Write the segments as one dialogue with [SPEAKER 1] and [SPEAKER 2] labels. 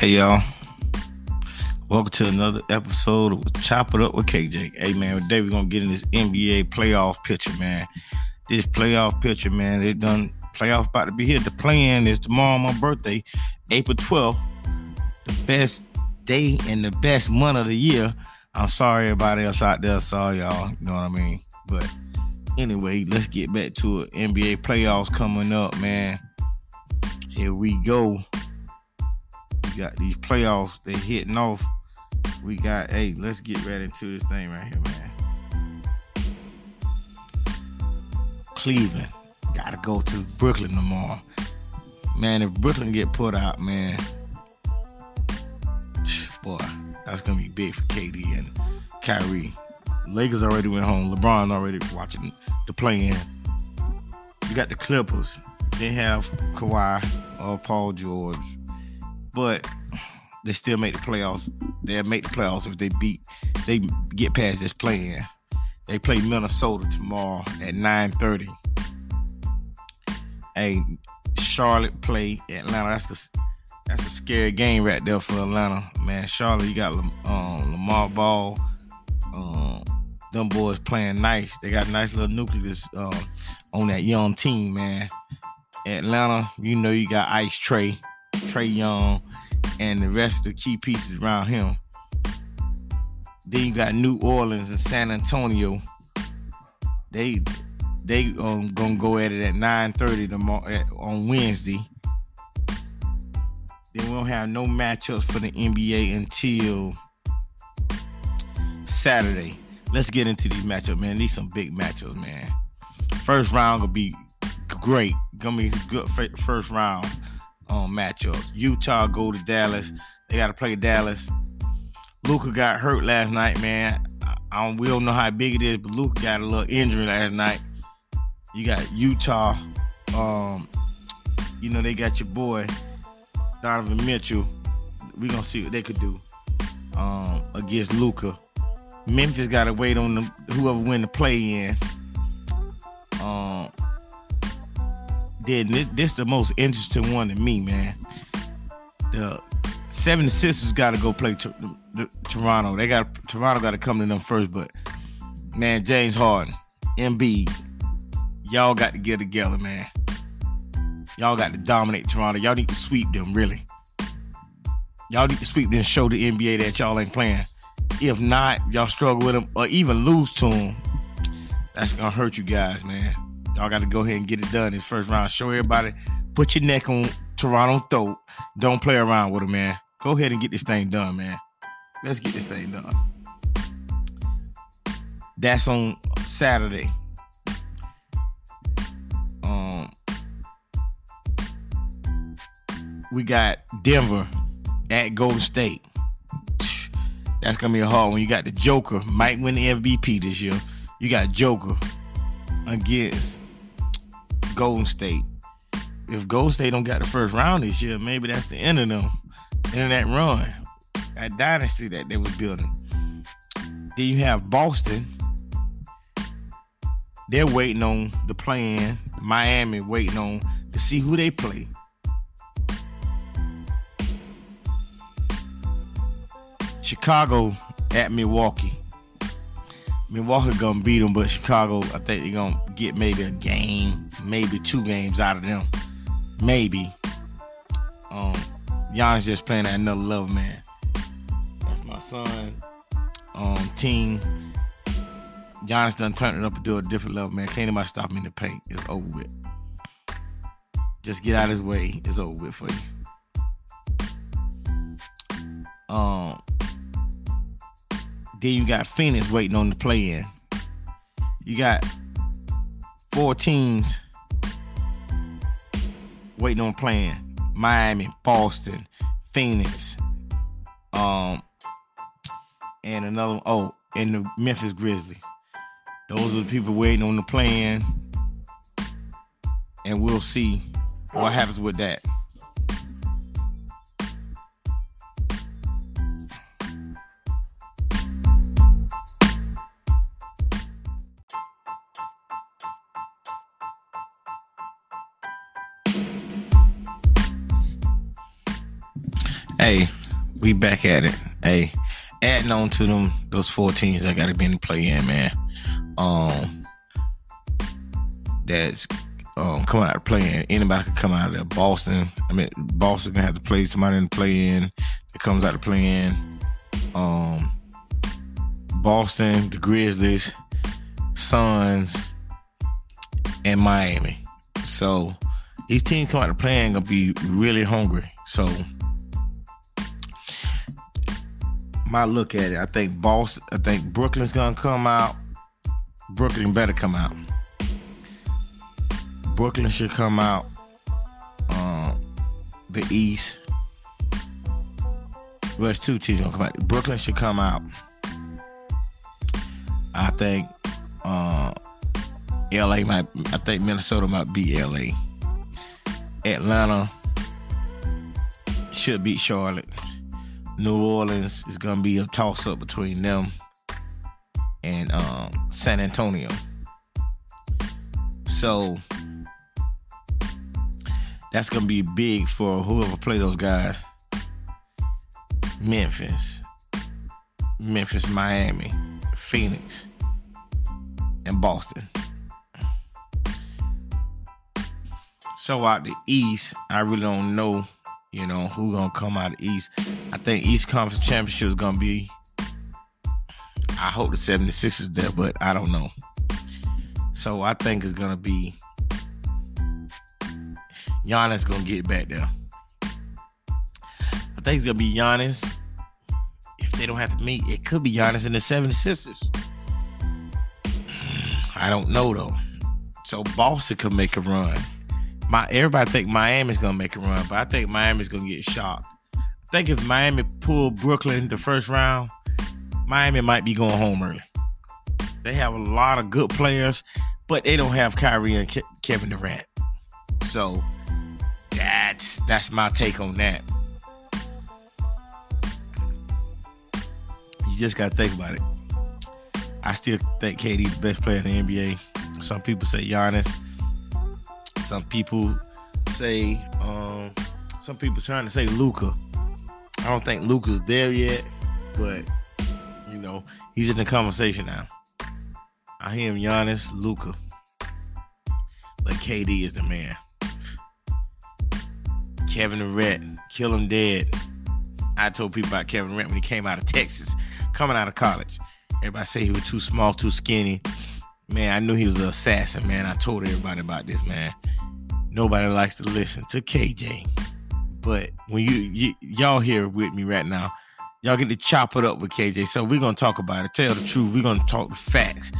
[SPEAKER 1] Hey y'all. Welcome to another episode of Chop It Up with KJ. Hey man, today we're gonna get in this NBA playoff picture, man. This playoff picture, man, they done playoffs about to be here. The plan is tomorrow my birthday, April 12th. The best day and the best month of the year. I'm sorry everybody else out there saw y'all, you know what I mean? But anyway, let's get back to it. NBA playoffs coming up, man. Here we go got these playoffs, they hitting off. We got, hey, let's get right into this thing right here, man. Cleveland. Gotta go to Brooklyn tomorrow. Man, if Brooklyn get put out, man, boy, that's gonna be big for KD and Kyrie. Lakers already went home. LeBron already watching the play in. You got the Clippers. They have Kawhi or Paul George but they still make the playoffs. They'll make the playoffs if they beat, they get past this play-in. They play Minnesota tomorrow at 9:30. Hey, Charlotte play Atlanta. That's the that's a scary game right there for Atlanta, man. Charlotte, you got um, LaMelo Ball. Um, them boys playing nice. They got a nice little nucleus um, on that young team, man. Atlanta, you know you got Ice Trae. Trae Young, and the rest of the key pieces around him. Then you got New Orleans and San Antonio. They they um, gonna go at it at 9:30 tomorrow on Wednesday. Then we don't have no matchups for the NBA until Saturday. Let's get into these matchups, man. These some big matchups, man. First round gonna be great. Gonna be good first round um, matchups. Utah go to Dallas. They got to play Dallas. Luka got hurt last night, man. I don't, we don't know how big it is, but Luka got a little injury last night. You got Utah. Um, you know they got your boy Donovan Mitchell. We gonna see what they could do um, against Luka. Memphis got to wait on them, whoever win the play in. Um, then this, this the most interesting one to me, man. The 76ers got to go play t- the, the, Toronto. They got Toronto got to come to them first, but man, James Harden, Embiid, y'all got to get together, man. Y'all got to dominate Toronto. Y'all need to sweep them, really. Y'all need to sweep them, and show the NBA that y'all ain't playing. If not, y'all struggle with them or even lose to them. That's gonna hurt you guys, man. Y'all got to go ahead and get it done this first round. Show everybody, put your neck on Toronto throat. Don't play around with it, man. Go ahead and get this thing done, man. Let's get this thing done. That's on Saturday. Um, we got Denver at Golden State. That's gonna be a hard one. You got the Joker, might win the MVP this year. You got Joker against Golden State. If Golden State don't got the first round this year, maybe that's the end of them. End of that run. That dynasty that they was building. Then you have Boston. They're waiting on the play-in. Miami waiting on to see who they play. Chicago at Milwaukee. Milwaukee gonna beat them, but Chicago, I think they're gonna get maybe a game, maybe two games out of them, maybe. Um, Giannis just playing at another level, man. That's my son. Um, team. Giannis done turned it up to do a different level, man. Can't nobody stop me in the paint. It's over with. Just get out of his way. It's over with for you. Um, then you got Phoenix waiting on the play in. You got four teams waiting on play-in. Miami, Boston, Phoenix, um, and another oh, and the Memphis Grizzlies. Those are the people waiting on the play in. And we'll see what happens with that. Hey, we back at it. Hey, adding on to them those four teams I got to be in the play in, man. Um, that's um coming out of play-in. Anybody can come out of there. Boston. I mean, Boston gonna have to play somebody in the play in that comes out of play in. Um, Boston, the Grizzlies, Suns, and Miami. So these teams come out of play-in gonna be really hungry. So my look at it, I think Boston, I think Brooklyn's gonna come out. Brooklyn better come out. Brooklyn should come out. Um, the East. Well, it's two teams gonna come out. Brooklyn should come out. I think uh, LA might. I think Minnesota might beat LA. Atlanta should beat Charlotte. New Orleans is gonna be a toss up between them and um, San Antonio. So that's gonna be big for whoever play those guys. Memphis, Memphis, Miami, Phoenix, and Boston. So out the East, I really don't know, you know, who gonna come out of East. I think East Conference Championship is gonna be. I hope the 76ers there, but I don't know. So I think it's gonna be Giannis gonna get back there. I think it's gonna be Giannis. If they don't have to meet, it could be Giannis and the 76ers. I don't know though. So Boston could make a run. My everybody think Miami's gonna make a run, but I think Miami's gonna get shocked. I think if Miami pull Brooklyn the first round, Miami might be going home early. They have a lot of good players, but they don't have Kyrie and Ke- Kevin Durant. So that's that's my take on that. You just gotta think about it. I still think KD's the best player in the NBA. Some people say Giannis. Some people say um, some people trying to say Luka. I don't think Luka's there yet, but you know he's in the conversation now. I hear him Giannis, Luka, but KD is the man. Kevin Durant, kill him dead. I told people about Kevin Durant when he came out of Texas, coming out of college. Everybody say he was too small, too skinny. Man, I knew he was an assassin, man. I told everybody about this, man. Nobody likes to listen to KJ. But when you, you y'all here with me right now, y'all get to chop it up with KJ. So we're gonna talk about it, tell the truth. We're gonna talk the facts.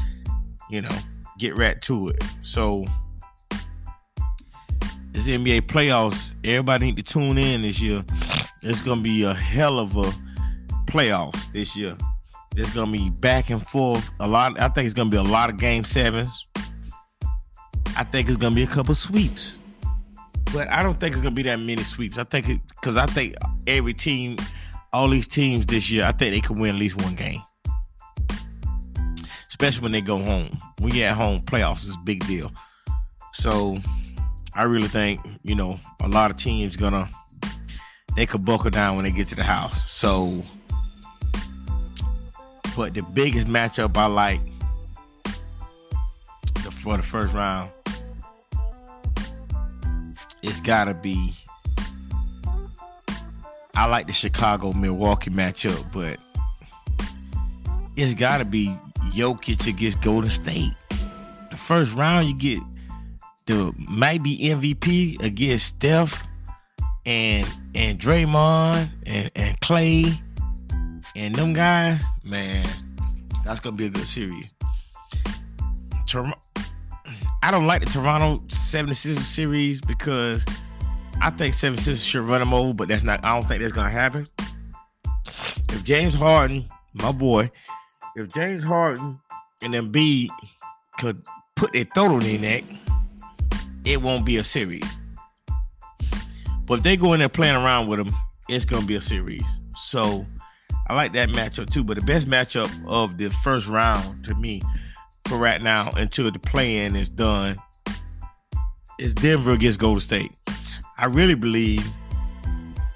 [SPEAKER 1] You know, get right to it. So this NBA playoffs, everybody need to tune in this year. It's gonna be a hell of a playoffs this year. It's gonna be back and forth. A lot. I think it's gonna be a lot of game sevens. I think it's gonna be a couple sweeps, but I don't think it's gonna be that many sweeps. I think it because I think every team, all these teams this year, I think they can win at least one game. Especially when they go home. When you're at home, playoffs is a big deal. So I really think you know a lot of teams gonna they could buckle down when they get to the house. So, but the biggest matchup I like for the first round, it's gotta be. I like the Chicago Milwaukee matchup, but it's gotta be Jokic against Golden State. The first round, you get the might be MVP against Steph and and Draymond and, and Clay and them guys, man, that's gonna be a good series. I don't like the Toronto 76ers series because I think 76ers should run them over, but that's not I don't think that's gonna happen. If James Harden, my boy, if James Harden and Embiid could put their throat on their neck, it won't be a series. But if they go in there playing around with them, it's gonna be a series. So I like that matchup too. But the best matchup of the first round to me for right now until the play-in is done is Denver against Golden State. I really believe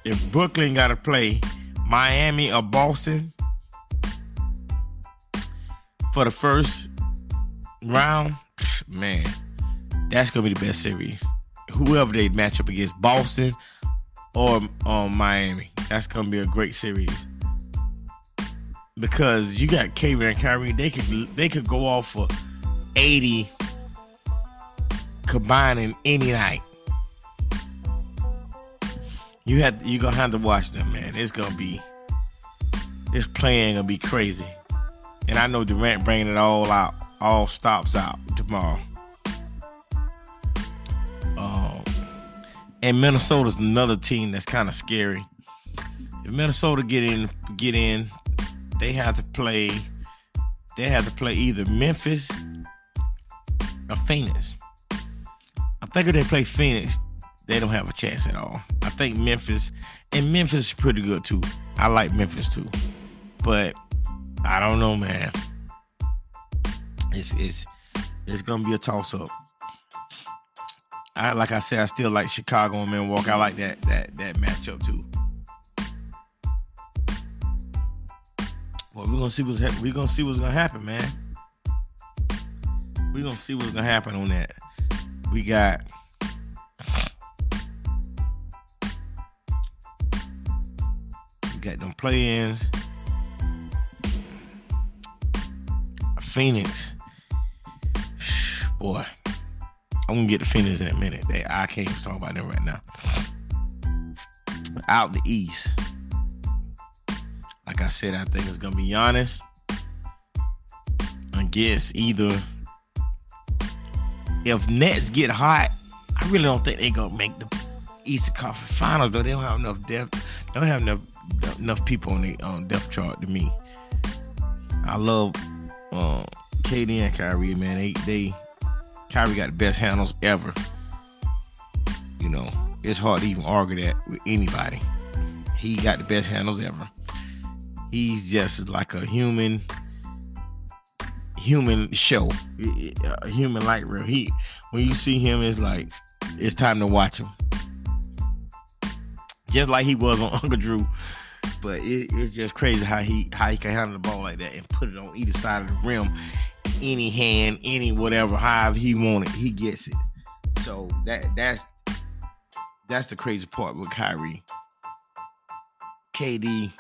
[SPEAKER 1] if Brooklyn got to play Miami or Boston for the first round, man, that's gonna be the best series. Whoever they match up against, Boston or um, Miami, that's gonna be a great series because you got KD and Kyrie. They could they could go off for eighty combining any night. You had you gonna have to watch them, man. It's gonna be this play-in gonna be crazy, and I know Durant bringing it all out, all stops out tomorrow. Um, and Minnesota's another team that's kind of scary. If Minnesota get in, get in, they have to play. They have to play either Memphis or Phoenix. I think if they play Phoenix, they don't have a chance at all. I think Memphis and Memphis is pretty good too. I like Memphis too, but I don't know, man. It's it's it's gonna be a toss up. I like I said, I still like Chicago and Milwaukee. I like that that that matchup too. Well, we're gonna see what's ha- we're gonna see what's gonna happen, man. We're gonna see what's gonna happen on that. We got we got them play-ins. Phoenix. Boy, I'm gonna get the Phoenix in a minute. I can't talk about them right now. Out the East. Like I said, I think it's gonna be Giannis guess either. If Nets get hot, I really don't think they gonna make the Eastern Conference Finals. Though they don't have enough depth, they don't have enough enough people on the um, depth chart to me. I love um, KD and Kyrie, man. They they Kyrie got the best handles ever. You know, it's hard to even argue that with anybody. He got the best handles ever he's just like a human human show. A human light real he when you see him it's like it's time to watch him. Just like he was on uncle drew but it, it's just crazy how he how he can handle the ball like that and put it on either side of the rim any hand any whatever however he want it he gets it. So that that's that's the crazy part with Kyrie. KD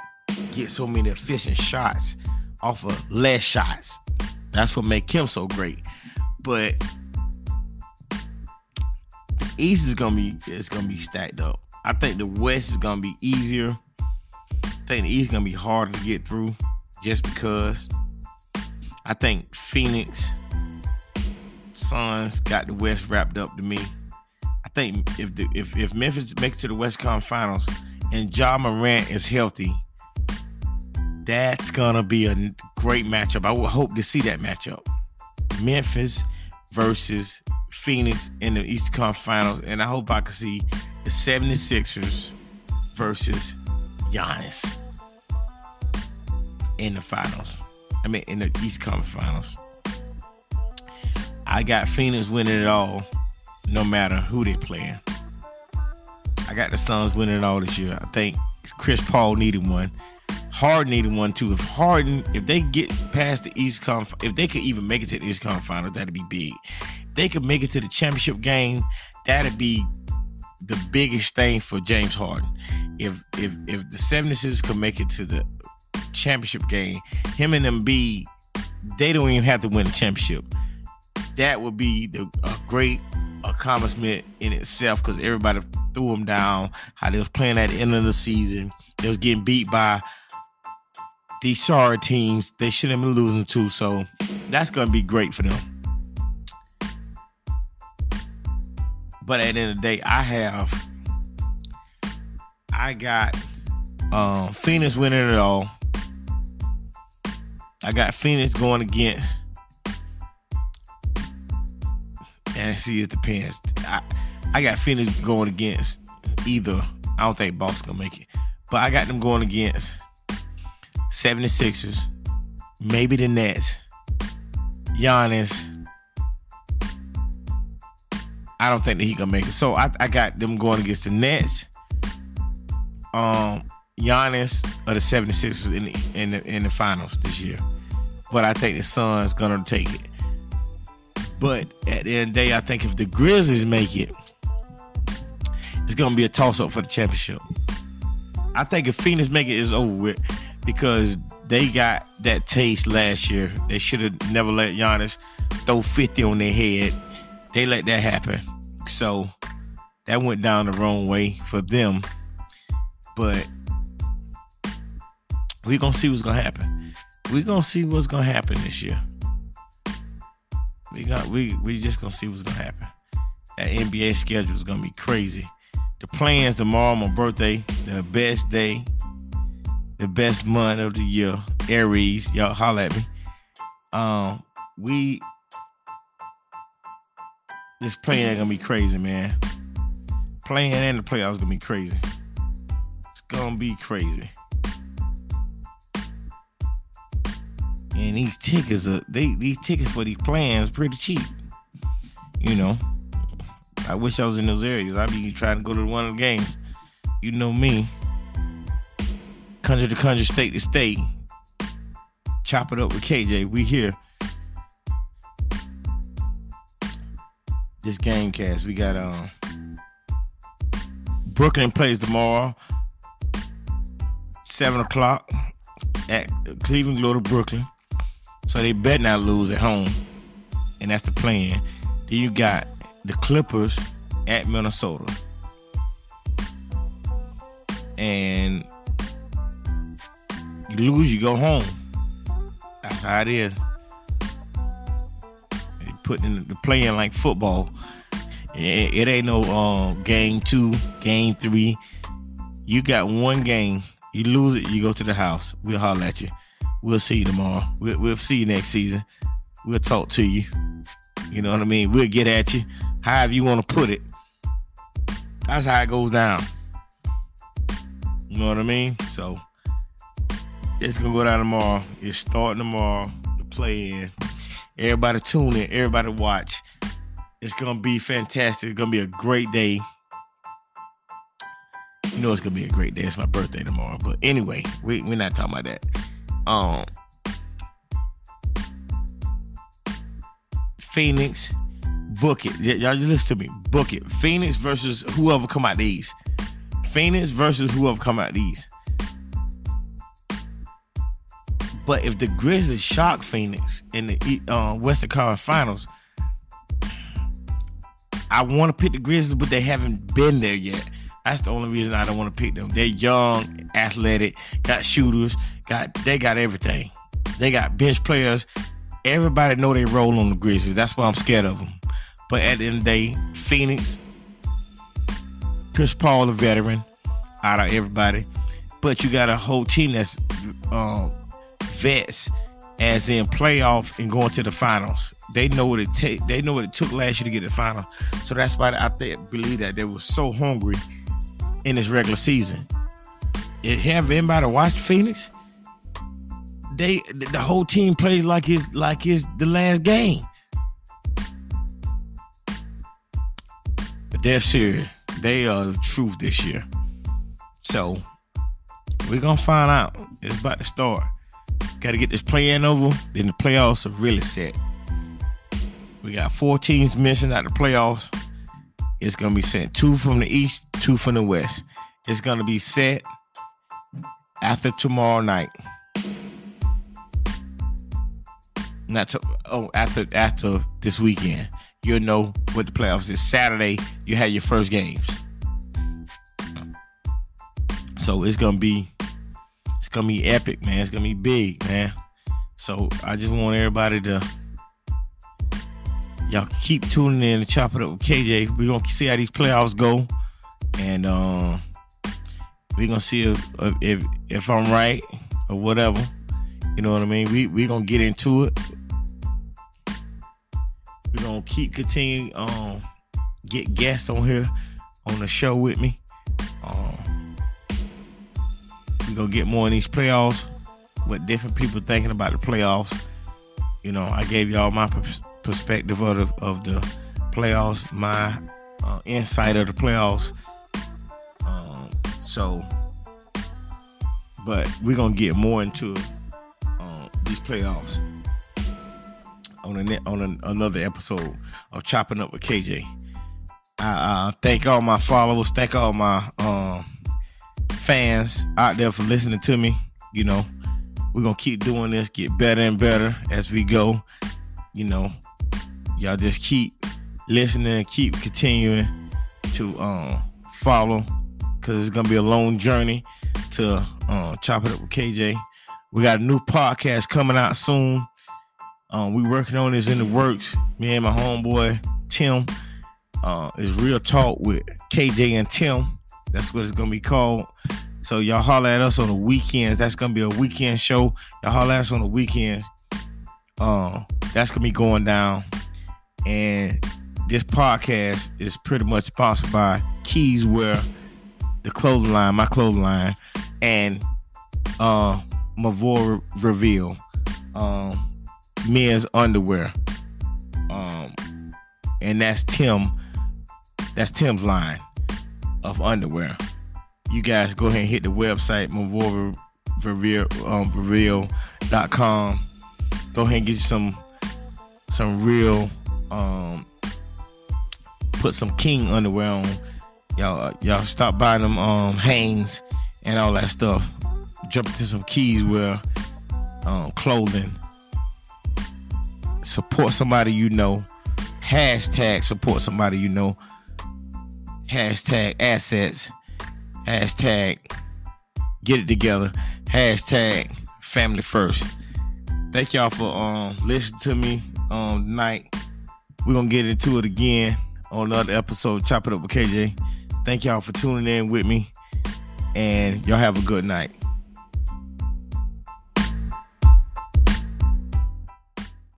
[SPEAKER 1] get so many efficient shots off of less shots. That's what make him so great. But the East is gonna be it's gonna be stacked up. I think the West is gonna be easier. I think the East is gonna be harder to get through just because. I think Phoenix Suns got the West wrapped up to me. I think if the, if if Memphis makes it to the West Conference Finals and Ja Morant is healthy, that's gonna be a great matchup. I would hope to see that matchup. Memphis versus Phoenix in the East Conference Finals, and I hope I can see the 76ers versus Giannis in the finals. I mean, in the East Conference Finals. I got Phoenix winning it all, no matter who they're playing. I got the Suns winning it all this year. I think Chris Paul needed one. Harden needed one too. If Harden, if they get past the East Conf, if they could even make it to the East Conf Finals, that'd be big. If they could make it to the championship game, that'd be the biggest thing for James Harden. If if if the 76ers could make it to the championship game, him and them be they don't even have to win a championship. That would be the a great accomplishment in itself because everybody threw them down. How they was playing at the end of the season, they was getting beat by these sorry teams they shouldn't been losing to. So that's going to be great for them. But at the end of the day, I have, I got um, Phoenix winning it all. I got Phoenix going against, and see it depends. I, I got Phoenix going against either. I don't think Boston gonna make it, but I got them going against 76ers, maybe the Nets, Giannis. I don't think that he gonna make it. So I, I got them going against the Nets, um Giannis of the 76ers in the, in the in the finals this year. But I think the Suns gonna take it. But at the end of the day, I think if the Grizzlies make it, it's gonna be a toss up for the championship. I think if Phoenix make it, it's over with because they got that taste last year. They should have never let Giannis throw 50 on their head. They let that happen. So that went down the wrong way for them. But we're gonna see what's gonna happen. We're gonna see what's gonna happen this year. We got we we just gonna see what's gonna happen. That NBA schedule is gonna be crazy. The plans tomorrow, my birthday, the best day, the best month of the year, Aries. Y'all holla at me. Um, we this play-in gonna be crazy, man. Play-in and the playoffs gonna be crazy. It's gonna be crazy. And these tickets are they these tickets for these plans pretty cheap. You know. I wish I was in those areas. I'd be trying to go to one of the games. You know me. Country to country, state to state. Chop it up with KJ. We here. This game cast. We got um Brooklyn plays tomorrow. Seven o'clock at Cleveland go to Brooklyn. So they bet not lose at home. And that's the plan. Then you got the Clippers at Minnesota. And you lose, you go home. That's how it is. They putting the play-in like football. It, it ain't no uh, game two, game three. You got one game. You lose it, you go to the house. We'll holler at you. We'll see you tomorrow. We'll, we'll see you next season. We'll talk to you. You know what I mean? We'll get at you. However you want to put it. That's how it goes down. You know what I mean? So it's gonna go down tomorrow. It's starting tomorrow. The play in. Everybody tune in. Everybody watch. It's gonna be fantastic. It's gonna be a great day. You know it's gonna be a great day. It's my birthday tomorrow. But anyway, we, we're not talking about that. Um Phoenix, book it. Y'all just listen to me. Book it. Phoenix versus whoever come out these. Phoenix versus whoever come out these. But if the Grizzlies shock Phoenix in the uh, Western Conference Finals, I want to pick the Grizzlies, but they haven't been there yet. That's the only reason I don't want to pick them. They're young, athletic, got shooters, got they got everything. They got bench players. Everybody know they roll on the Grizzlies. That's why I'm scared of them. But at the end of the day, Phoenix, Chris Paul, a veteran, out of everybody. But you got a whole team that's um, vets, as in playoff and going to the finals. They know what it take. They know what it took last year to get the final. So that's why I think, believe that they were so hungry in this regular season. Have anybody watched Phoenix? They the whole team plays like it's like it's the last game. But they're serious. They are the truth this year. So we're gonna find out. It's about to start. Got to get this play-in over. Then the playoffs are really set. We got four teams missing out the playoffs. It's gonna be set two from the east, two from the west. It's gonna be set after tomorrow night. Not to, oh after after this weekend. You'll know what the playoffs is. Saturday, you had your first games. So it's gonna be gonna be epic, man. It's gonna be big, man. So I just want everybody to y'all keep tuning in and chop it up with KJ. We're gonna see how these playoffs go, and uh, we're gonna see if, if if I'm right or whatever. You know what I mean? We we gonna get into it. We're gonna keep continuing um get guests on here on the show with me. We're gonna get more in these playoffs. What different people thinking about the playoffs. You know, I gave y'all my perspective of the, of the playoffs, my uh, insight of the playoffs. Um, so but we're gonna get more into um, these playoffs on a, on a, another episode of chopping up with KJ. I uh, thank all my followers, thank all my um, fans out there for listening to me. You know, we're gonna keep doing this, get better and better as we go. You know, y'all just keep listening, keep continuing to um, follow, cause it's gonna be a long journey to uh, chop it up with KJ. We got a new podcast coming out soon. Um, we working on this in the works. Me and my homeboy Tim uh, is real talk with KJ and Tim. That's what it's gonna be called. So y'all holler at us on the weekends. That's gonna be a weekend show. Y'all holler at us on the weekends. Um, that's gonna be going down. And this podcast is pretty much sponsored by Keys Wear, the clothing line, my clothing line, and uh Mavor Reveal, um, men's underwear. Um, and that's Tim. That's Tim's line of underwear you guys go ahead and hit the website, Reveal.com. Um, go ahead and get you some some real um put some king underwear on. Y'all uh, y'all stop buying them um Hanes and all that stuff. Jump into some keys where um clothing. Support somebody you know. Hashtag support somebody you know. Hashtag assets Hashtag get it together. Hashtag family first. Thank y'all for um listening to me um tonight. We're gonna get into it again on another episode, Chop It Up with KJ. Thank y'all for tuning in with me. And y'all have a good night.